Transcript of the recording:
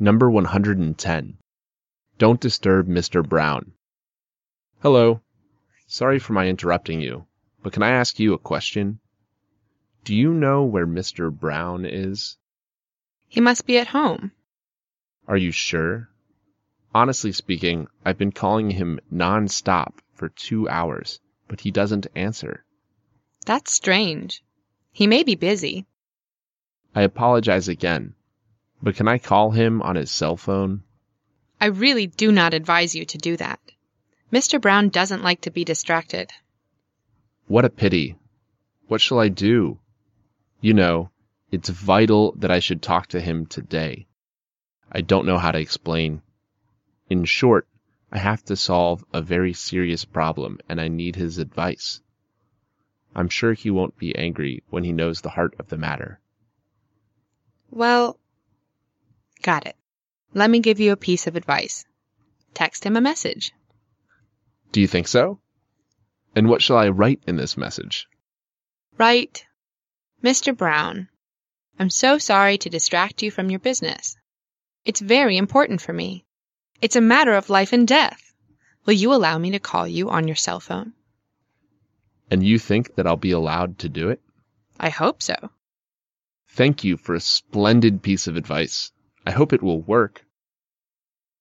Number 110. Don't disturb Mr. Brown. Hello. Sorry for my interrupting you, but can I ask you a question? Do you know where Mr. Brown is? He must be at home. Are you sure? Honestly speaking, I've been calling him non-stop for two hours, but he doesn't answer. That's strange. He may be busy. I apologize again, but can I call him on his cell phone? I really do not advise you to do that. Mr. Brown doesn't like to be distracted. What a pity. What shall I do? You know, it's vital that I should talk to him today. I don't know how to explain. In short, I have to solve a very serious problem and I need his advice. I'm sure he won't be angry when he knows the heart of the matter. Well, got it. Let me give you a piece of advice. Text him a message. Do you think so? And what shall I write in this message? Write, Mr. Brown, I'm so sorry to distract you from your business. It's very important for me. It's a matter of life and death. Will you allow me to call you on your cell phone? And you think that I'll be allowed to do it? I hope so. Thank you for a splendid piece of advice. I hope it will work.